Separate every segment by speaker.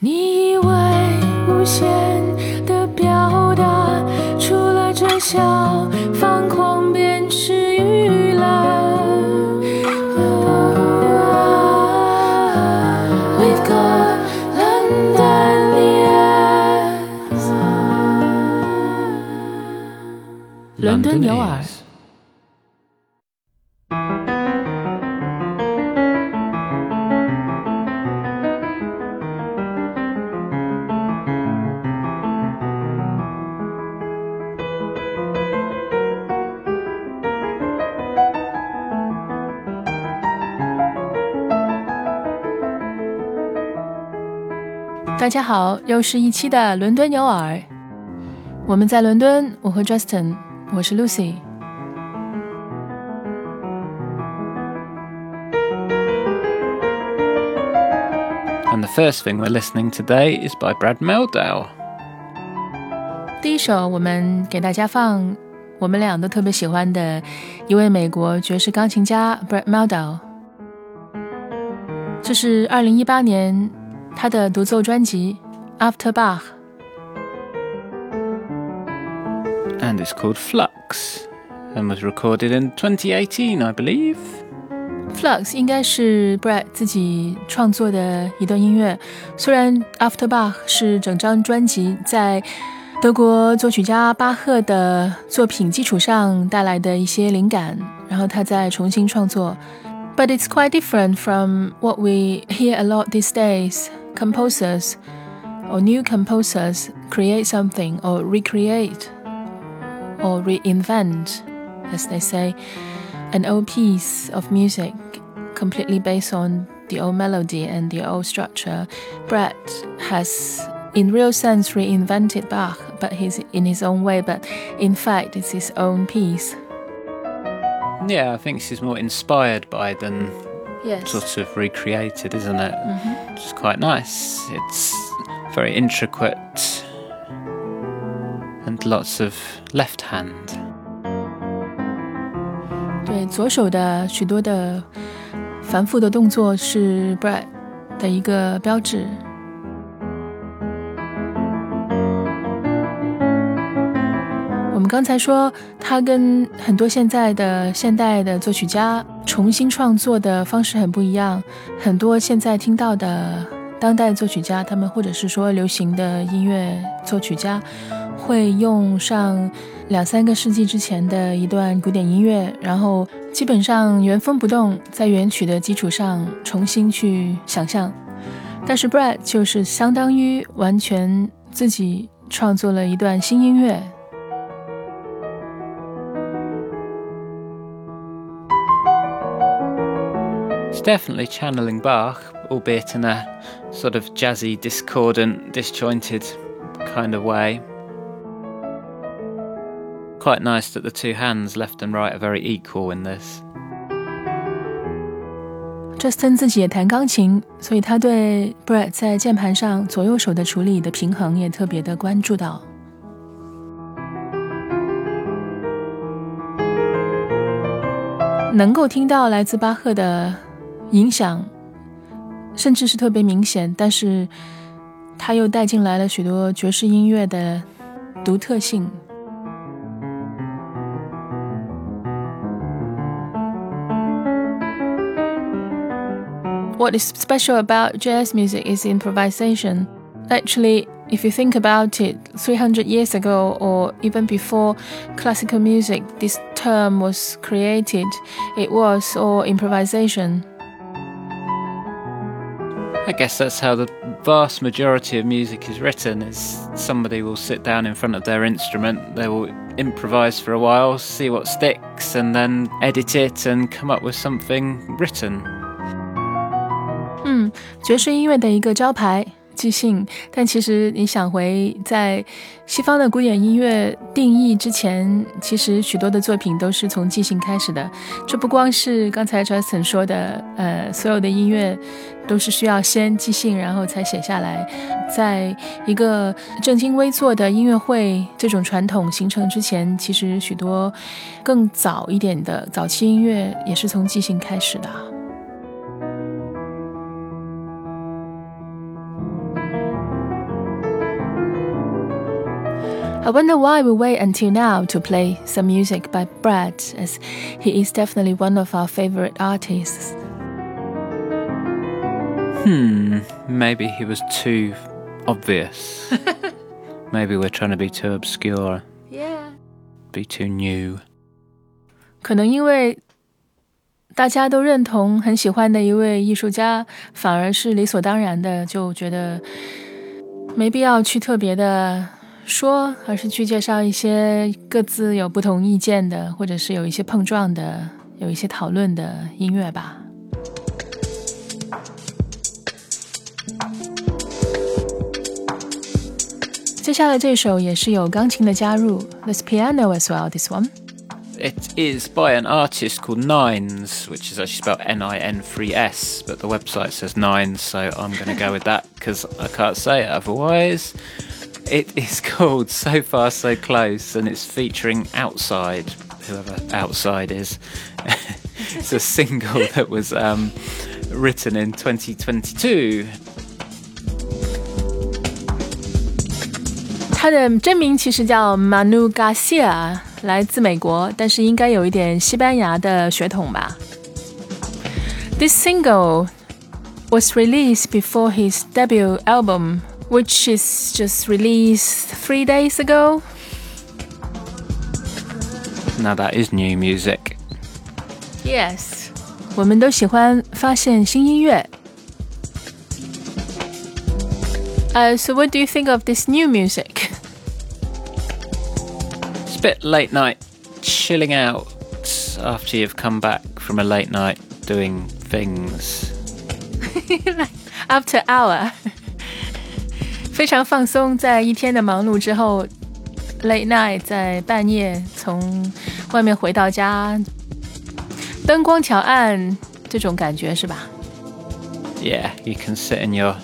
Speaker 1: 你以为无限的表达，除了这小方框便是娱乐。We've got London ears，伦敦有耳。大家好，又是一期的伦敦牛耳。我们在伦敦，我和 Justin，我是 Lucy。
Speaker 2: And the first thing we're listening today is by Brad Meldau.
Speaker 1: 第一首我们给大家放我们俩都特别喜欢的一位美国爵士钢琴家 Brad Meldau。这是二零一八年他的独奏专辑《After Bach》。
Speaker 2: And it's called Flux and was recorded in 2018, I believe.
Speaker 1: Flux 应该是 Brad 自己创作的一段音乐，虽然 After Bach 是整张专辑在德国作曲家巴赫的作品基础上带来的一些灵感，然后他再重新创作。But it's quite different from what we hear a lot these days. Composers or new composers create something or recreate or reinvent, as they say, an old piece of music completely based on the old melody and the old structure. Brett has, in real sense, reinvented Bach, but he's in his own way. But in fact, it's his own piece.
Speaker 2: Yeah, I think she's more inspired by than
Speaker 1: Yes.
Speaker 2: sort of recreated, isn't it? It's quite nice. It's very intricate and lots of left hand.
Speaker 1: 对左手的许多的繁复的动作是 Brett 的一个标志。 们刚才说，他跟很多现在的现代的作曲家重新创作的方式很不一样。很多现在听到的当代作曲家，他们或者是说流行的音乐作曲家，会用上两三个世纪之前的一段古典音乐，然后基本上原封不动，在原曲的基础上重新去想象。但是 Brad 就是相当于完全自己创作了一段新音乐。
Speaker 2: It's definitely channeling Bach, albeit in a sort of jazzy, discordant, disjointed kind of way. Quite nice that the two hands, left and right, are very equal in this.
Speaker 1: Justin 自己也弹钢琴，所以他对 Brett 在键盘上左右手的处理的平衡也特别的关注到。能够听到来自巴赫的 影响，甚至是特别明显，但是他又带进来了许多爵士音乐的独特性。What is special about jazz music is improvisation. Actually, if you think about it, 300 years ago or even before classical music, this term was created. It was all improvisation.
Speaker 2: I guess that's how the vast majority of music is written is somebody will sit down in front of their instrument, they will improvise for a while, see what sticks and then edit it and come up with something written.
Speaker 1: 嗯，爵士音乐的一个招牌 即兴，但其实你想回在西方的古典音乐定义之前，其实许多的作品都是从即兴开始的。这不光是刚才 Justin 说的，呃，所有的音乐都是需要先即兴，然后才写下来。在一个正襟危坐的音乐会这种传统形成之前，其实许多更早一点的早期音乐也是从即兴开始的。I wonder why we wait until now to play some music by Brad, as he is definitely one of our favorite artists.
Speaker 2: Hmm, maybe he was too obvious. maybe we're trying to be too obscure,
Speaker 1: Yeah.
Speaker 2: be too new.
Speaker 1: 可能因为大家都认同很喜欢的一位艺术家，反而是理所当然的就觉得没必要去特别的 说，而是去介绍一些各自有不同意见的，或者是有一些碰撞的、有一些讨论的音乐吧。接下来这首也是有钢琴的加入，There's piano as well. This one.
Speaker 2: It is by an artist called Nines, which is actually spelled N I N 3 S, but the website says Nines, so I'm going to go with that because I can't say it otherwise. It is called So Far So Close and it's featuring Outside, whoever Outside is. it's a single that was um, written in 2022.
Speaker 1: 他的真名其实叫 Manu Garcia，来自美国，但是应该有一点西班牙的血统吧。This single was released before his debut album, which is just released three days ago.
Speaker 2: Now that is new music.
Speaker 1: Yes，我们都喜欢发现新音乐。Uh, so what do you think of this new music?
Speaker 2: It's a bit late night, chilling out after you've come back from a late night doing things.
Speaker 1: After hour， 非常放松，在一天的忙碌之后，late night 在半夜从外面回到家，灯光调暗，这种感觉是吧？
Speaker 2: Yeah, you can sit in your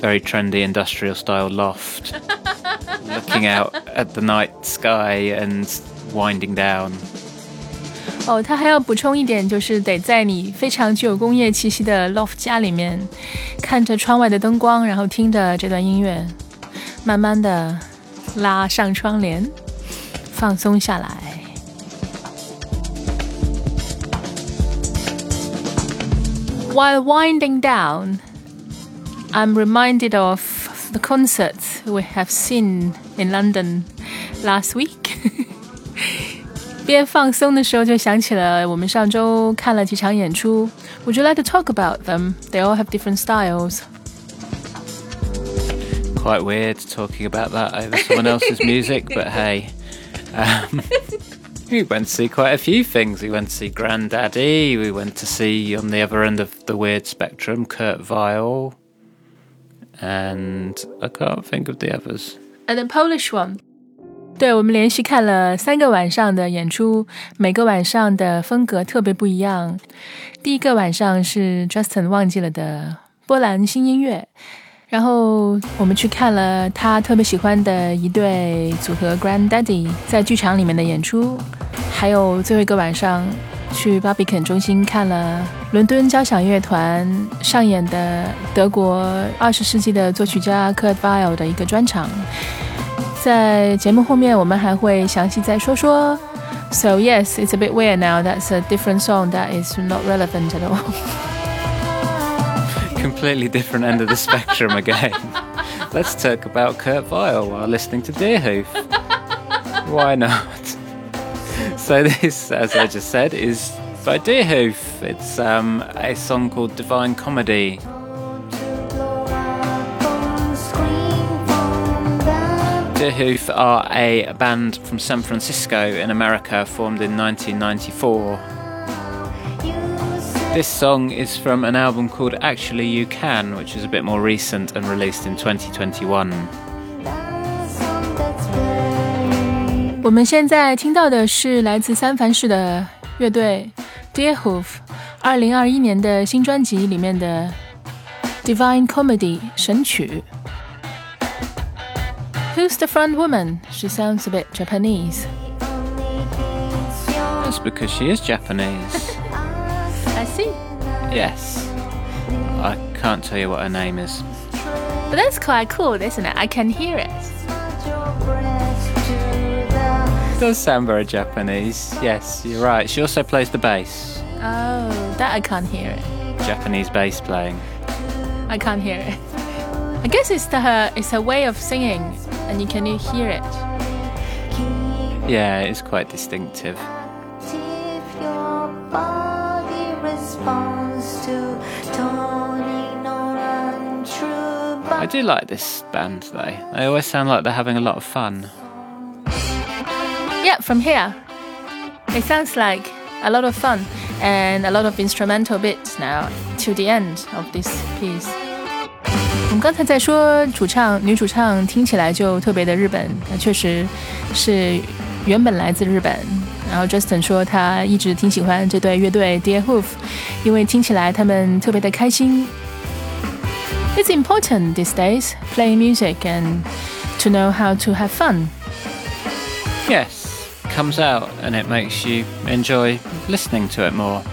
Speaker 2: very trendy industrial style loft, looking out at the night sky and winding down.
Speaker 1: 哦，他还要补充一点，就是得在你非常具有工业气息的 loft 家里面，看着窗外的灯光，然后听着这段音乐， 慢慢的拉上窗帘，放松下来。While winding down, I'm reminded of the concerts we have seen in London last week. 边放松的时候，就想起了我们上周看了几场演出。Would you like to talk about them? They all have different styles.
Speaker 2: quite weird talking about that over someone else's music, but hey. Um, we went to see quite a few things. We went to see Grandaddy. We went to see on the other end of the weird spectrum Kurt Weill, and I can't think of the others.
Speaker 1: And the Polish one. 对，我们连续看了三个晚上的演出，每个晚上的风格特别不一样。第一个晚上是 Justin 忘记了的波兰新音乐，然后我们去看了他特别喜欢的一对组合 Granddaddy 在剧场里面的演出，还有最后一个晚上去 Barbican 中心看了伦敦交响乐团上演的德国二十世纪的作曲家 Kurt Weill 的一个专场。在节目后面，我们还会详细再说说。So yes, it's a bit weird now. That's a different song that is not relevant at all.
Speaker 2: Completely different end of the spectrum again. Let's talk about Kurt Weill while listening to Deerhoof. Why not? So this, as I just said, is by Deerhoof. It's um, a song called Divine Comedy. Deerhoof are a band from San Francisco in America formed in 1994. This song is from an album called Actually You Can, which is a bit more recent and released in 2021.
Speaker 1: 我们现在听到的是来自三藩市的乐队 Deerhoof 二零二一年的新专辑里面的《Divine Comedy》神曲。Who's the front woman? She sounds a bit Japanese.
Speaker 2: That's because she is Japanese. Yes. I can't tell you what her name is.
Speaker 1: But that's quite cool, isn't it? I can hear it.
Speaker 2: does sound very Japanese. Yes, you're right. She also plays the bass.
Speaker 1: Oh, that I can't hear it.
Speaker 2: Japanese bass playing.
Speaker 1: I can't hear it. I guess it's the it's her way of singing, and you can hear it.
Speaker 2: Yeah, it's quite distinctive. I do like this band though. They always sound like they're having a lot of fun.
Speaker 1: Yeah, from here, it sounds like a lot of fun and a lot of instrumental bits now to the end of this piece. 我们刚才在说主唱女主唱听起来就特别的日本，那确实是原本来自日本。 然后 Justin 说他一直挺喜欢这对乐队 Deerhoof，因为听起来他们特别的开心。It's important these days playing music and to know how to have fun.
Speaker 2: Yes, comes out and it makes you enjoy listening to it more.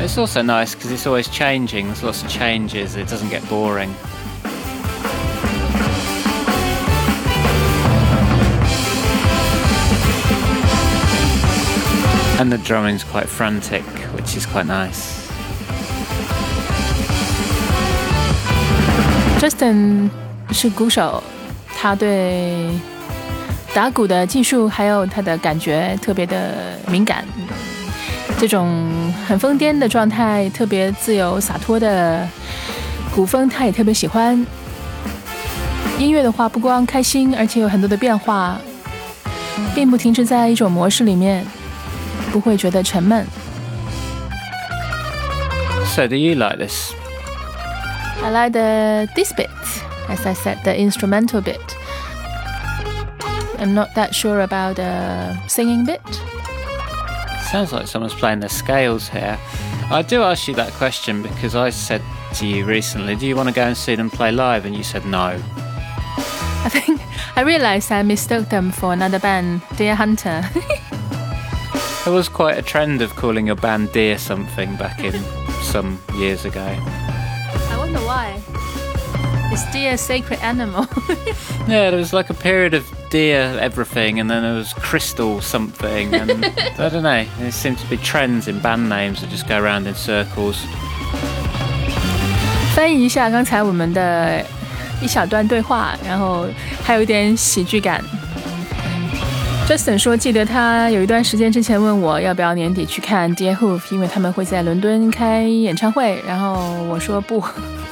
Speaker 2: It's also nice because it's always changing. There's lots of changes. It doesn't get boring. And the drumming's quite frantic, which is quite nice.
Speaker 1: Justin 是鼓手，他对打鼓的技术还有他的感觉特别的敏感。这种很疯癫的状态，特别自由洒脱的古风，他也特别喜欢。音乐的话，不光开心，而且有很多的变化，并不停止在一种模式里面，不会觉得沉闷。
Speaker 2: So, do you like this?
Speaker 1: I like the this bit, as I said, the instrumental bit. I'm not that sure about the singing bit.
Speaker 2: Sounds like someone's playing the scales here. I do ask you that question because I said to you recently, do you want to go and see them play live? And you said no.
Speaker 1: I think I realized I mistook them for another band, Deer Hunter.
Speaker 2: There was quite a trend of calling your band Deer something back in some years ago.
Speaker 1: I wonder why. Is deer a sacred animal?
Speaker 2: Yeah, there was like a period of Deer everything, and then there was Crystal something, and I don't know. There seemed to be trends in band names that just go around in circles.
Speaker 1: 翻译一下刚才我们的一小段对话，然后还有一点喜剧感。 Justin 说，记得他有一段时间之前问我要不要年底去看 Dear Hoof，因为他们会在伦敦开演唱会，然后我说不。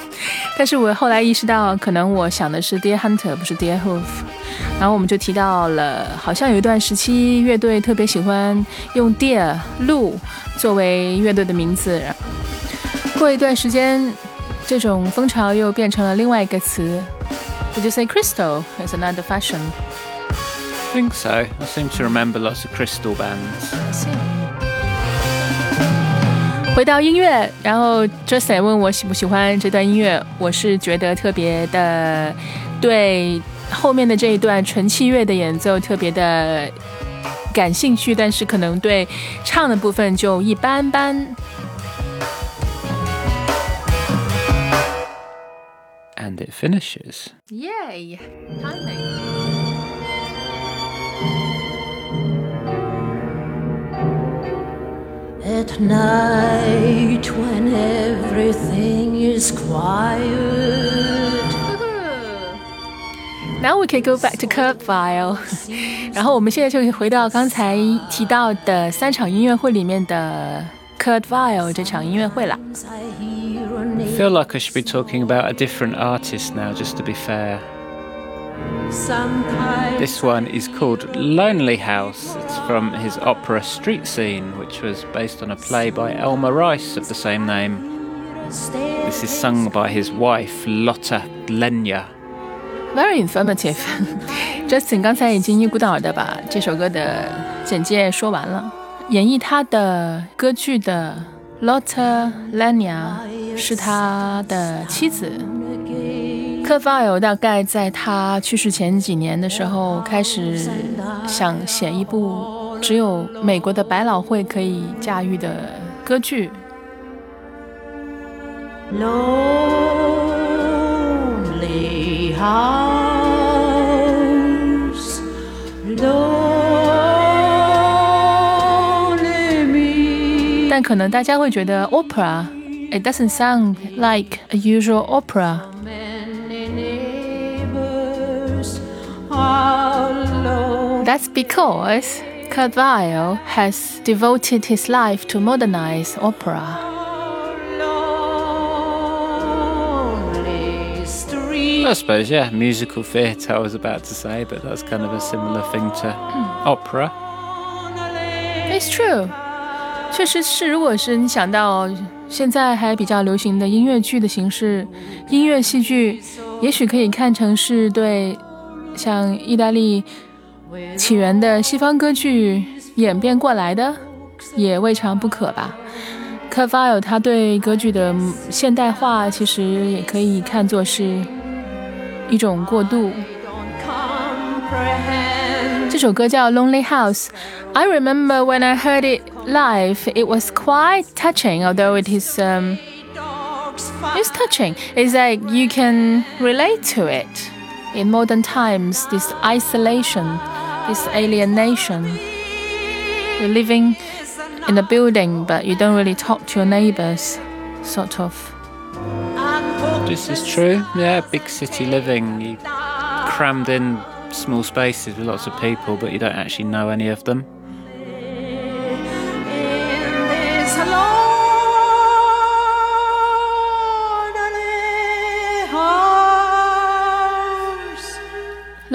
Speaker 1: 但是我后来意识到，可能我想的是 Dear Hunter，不是 Dear Hoof。然后我们就提到了，好像有一段时期乐队特别喜欢用 Dear 鹿作为乐队的名字。过一段时间，这种风潮又变成了另外一个词。Would you say crystal is another fashion?
Speaker 2: I think so. I seem to remember lots of Crystal bands.
Speaker 1: 回到音乐，然后 Justin 问我喜不喜欢这段音乐，我是觉得特别的对后面的这一段纯器乐的演奏特别的感兴趣，但是可能对唱的部分就一般般。
Speaker 2: And it finishes.
Speaker 1: Yay! Timing.
Speaker 3: At night, when everything is quiet.
Speaker 1: Now we can go back to Kurt Weill。然后我们现在就可以回到刚才提到的三场音乐会里面的 Kurt Weill 这场音乐会了。
Speaker 3: I
Speaker 2: feel like I should be talking about a different artist now, just to be fair. This one is called Lonely House. It's from his opera Street Scene, which was based on a play by Elmer Rice of the same name. This is sung by his wife, Lotte Lenya.
Speaker 1: Very informative. Justin 刚才已经一股脑的把这首歌的简介说完了。演绎他的歌剧的 Lotte Lenya 是他的妻子。科发友大概在他去世前几年的时候，开始想写一部只有美国的百老汇可以驾驭的歌剧。
Speaker 3: Lonely house,
Speaker 1: opera，it doesn't sound like a usual opera。That's because Kurt Weill has devoted his life to modernize opera.
Speaker 3: Lonely street.
Speaker 2: I suppose, yeah, musical theatre I was about to say, but that's kind of a similar thing to opera.
Speaker 1: It's true，确实是。如果是你想到现在还比较流行的音乐剧的形式，音乐戏剧，也许可以看成是对像意大利 起源的西方歌剧演变过来的，也未尝不可吧。科法尔他对歌剧的现代化，其实也可以看作是一种过渡。
Speaker 3: Comprehend.
Speaker 1: 这首歌叫《Lonely House》。I remember when I heard it live, it was quite touching, although it is um,
Speaker 3: Dogs
Speaker 1: it's touching. It's like you can relate to it in modern times. This isolation, this alienation. You're living in a building, but you don't really talk to your neighbors, sort of.
Speaker 2: This is true. Yeah, big city living. You crammed in small spaces with lots of people, but you don't actually know any of them.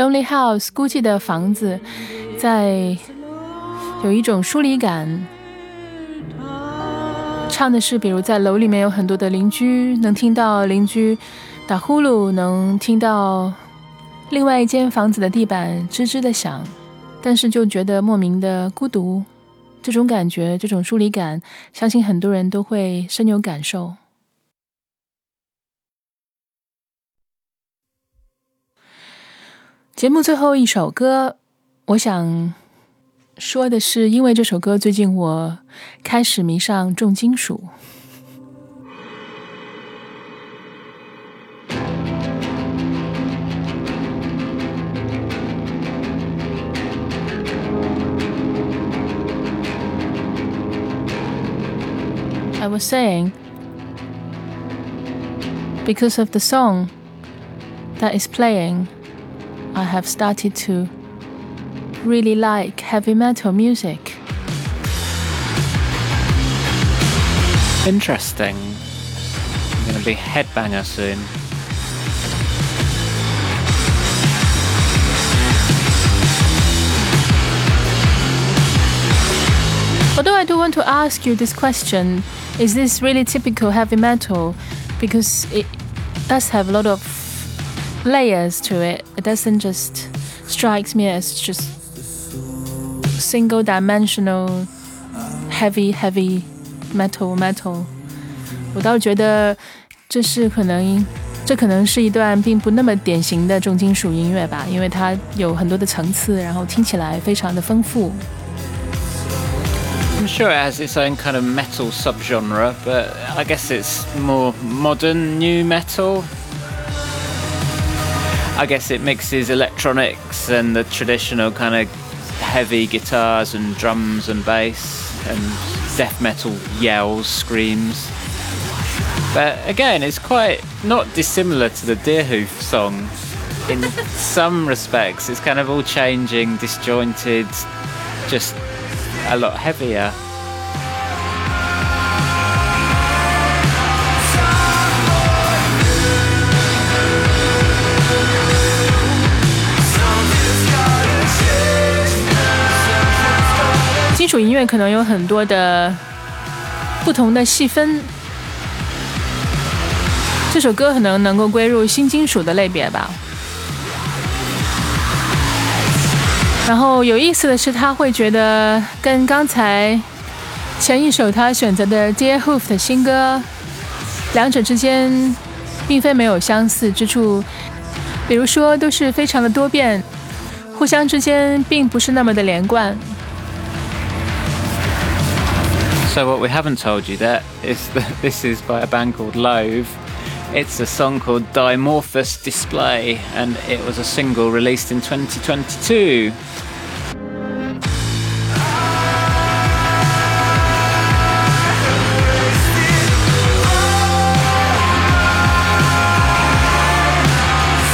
Speaker 3: Lonely House
Speaker 1: 孤寂的房子，在有一种疏离感。唱的是，比如在楼里面有很多的邻居，能听到邻居打呼噜，能听到另外一间房子的地板吱吱的响，但是就觉得莫名的孤独。这种感觉，这种疏离感，相信很多人都会深有感受。节目最后一首歌，我想说的是，因为这首歌最近我开始迷上重金属。 I was saying, because of the song that is playing, I have started to really like heavy metal music.
Speaker 2: Interesting. I'm going to be headbanger soon.
Speaker 1: Although I do want to ask you this question is this really typical heavy metal? Because it does have a lot of layers to it. It doesn't just strikes me as just single dimensional heavy heavy metal metal。我倒觉得这是可能，这可能是一段并不那么典型的重金属音乐吧，因为它有很多的层次，然后听起来非常的丰富。
Speaker 2: I'm sure it has its own kind of metal subgenre, but I guess it's more modern new metal. I guess it mixes electronics and the traditional kind of heavy guitars and drums and bass and death metal yells, screams. But again, it's quite not dissimilar to the Deerhoof song. In some respects, it's kind of all changing, disjointed, just a lot heavier.
Speaker 1: 属音乐可能有很多的不同的细分，这首歌可能能够归入新金属的类别吧。然后有意思的是，他会觉得跟刚才前一首他选择的 Dear Hoof 的新歌，两者之间并非没有相似之处，比如说都是非常的多变，互相之间并不是那么的连贯。
Speaker 2: So what we haven't told you that is that this is by a band called Loathe. It's a song called Dimorphous Display, and it was a single released in 2022.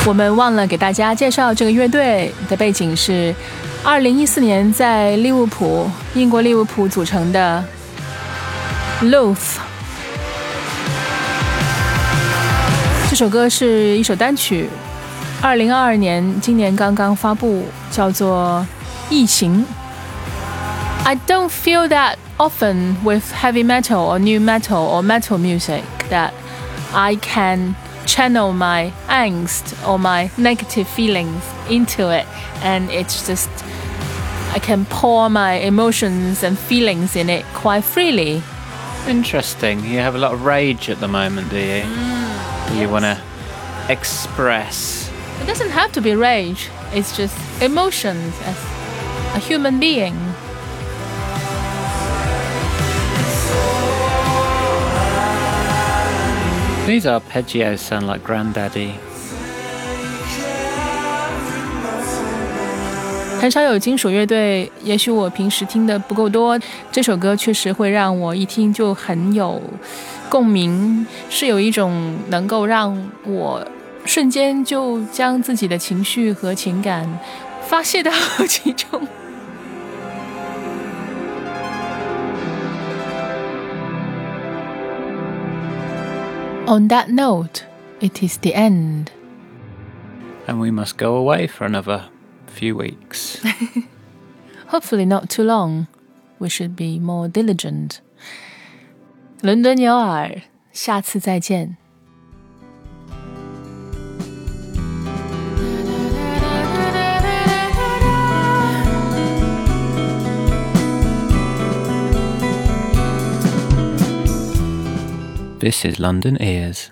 Speaker 1: 我们忘了给大家介绍这个乐队的背景是，二零一四年在利物浦，英国利物浦组成的 Loathe》。这首歌是一首单曲，二零二二年，今年刚刚发布，叫做《异形》。I don't feel that often with heavy metal or new metal or metal music that I can channel my angst or my negative feelings into it, and it's just I can pour my emotions and feelings in it quite freely.
Speaker 2: Interesting. You have a lot of rage at the moment, do you? Do you want to express?
Speaker 1: It doesn't have to be rage, it's just emotions as a human being.
Speaker 2: These arpeggios sound like Grandaddy.
Speaker 1: 很少有金属乐队，也许我平时听的不够多，这首歌确实会让我一听就很有共鸣，是有一种能够让我瞬间就将自己的情绪和情感发泄到其中。On that note, it is the end.
Speaker 2: And we must go away for another few weeks.
Speaker 1: Hopefully, not too long. We should be more diligent. 伦敦有耳，下次再见。
Speaker 2: This is London Ears.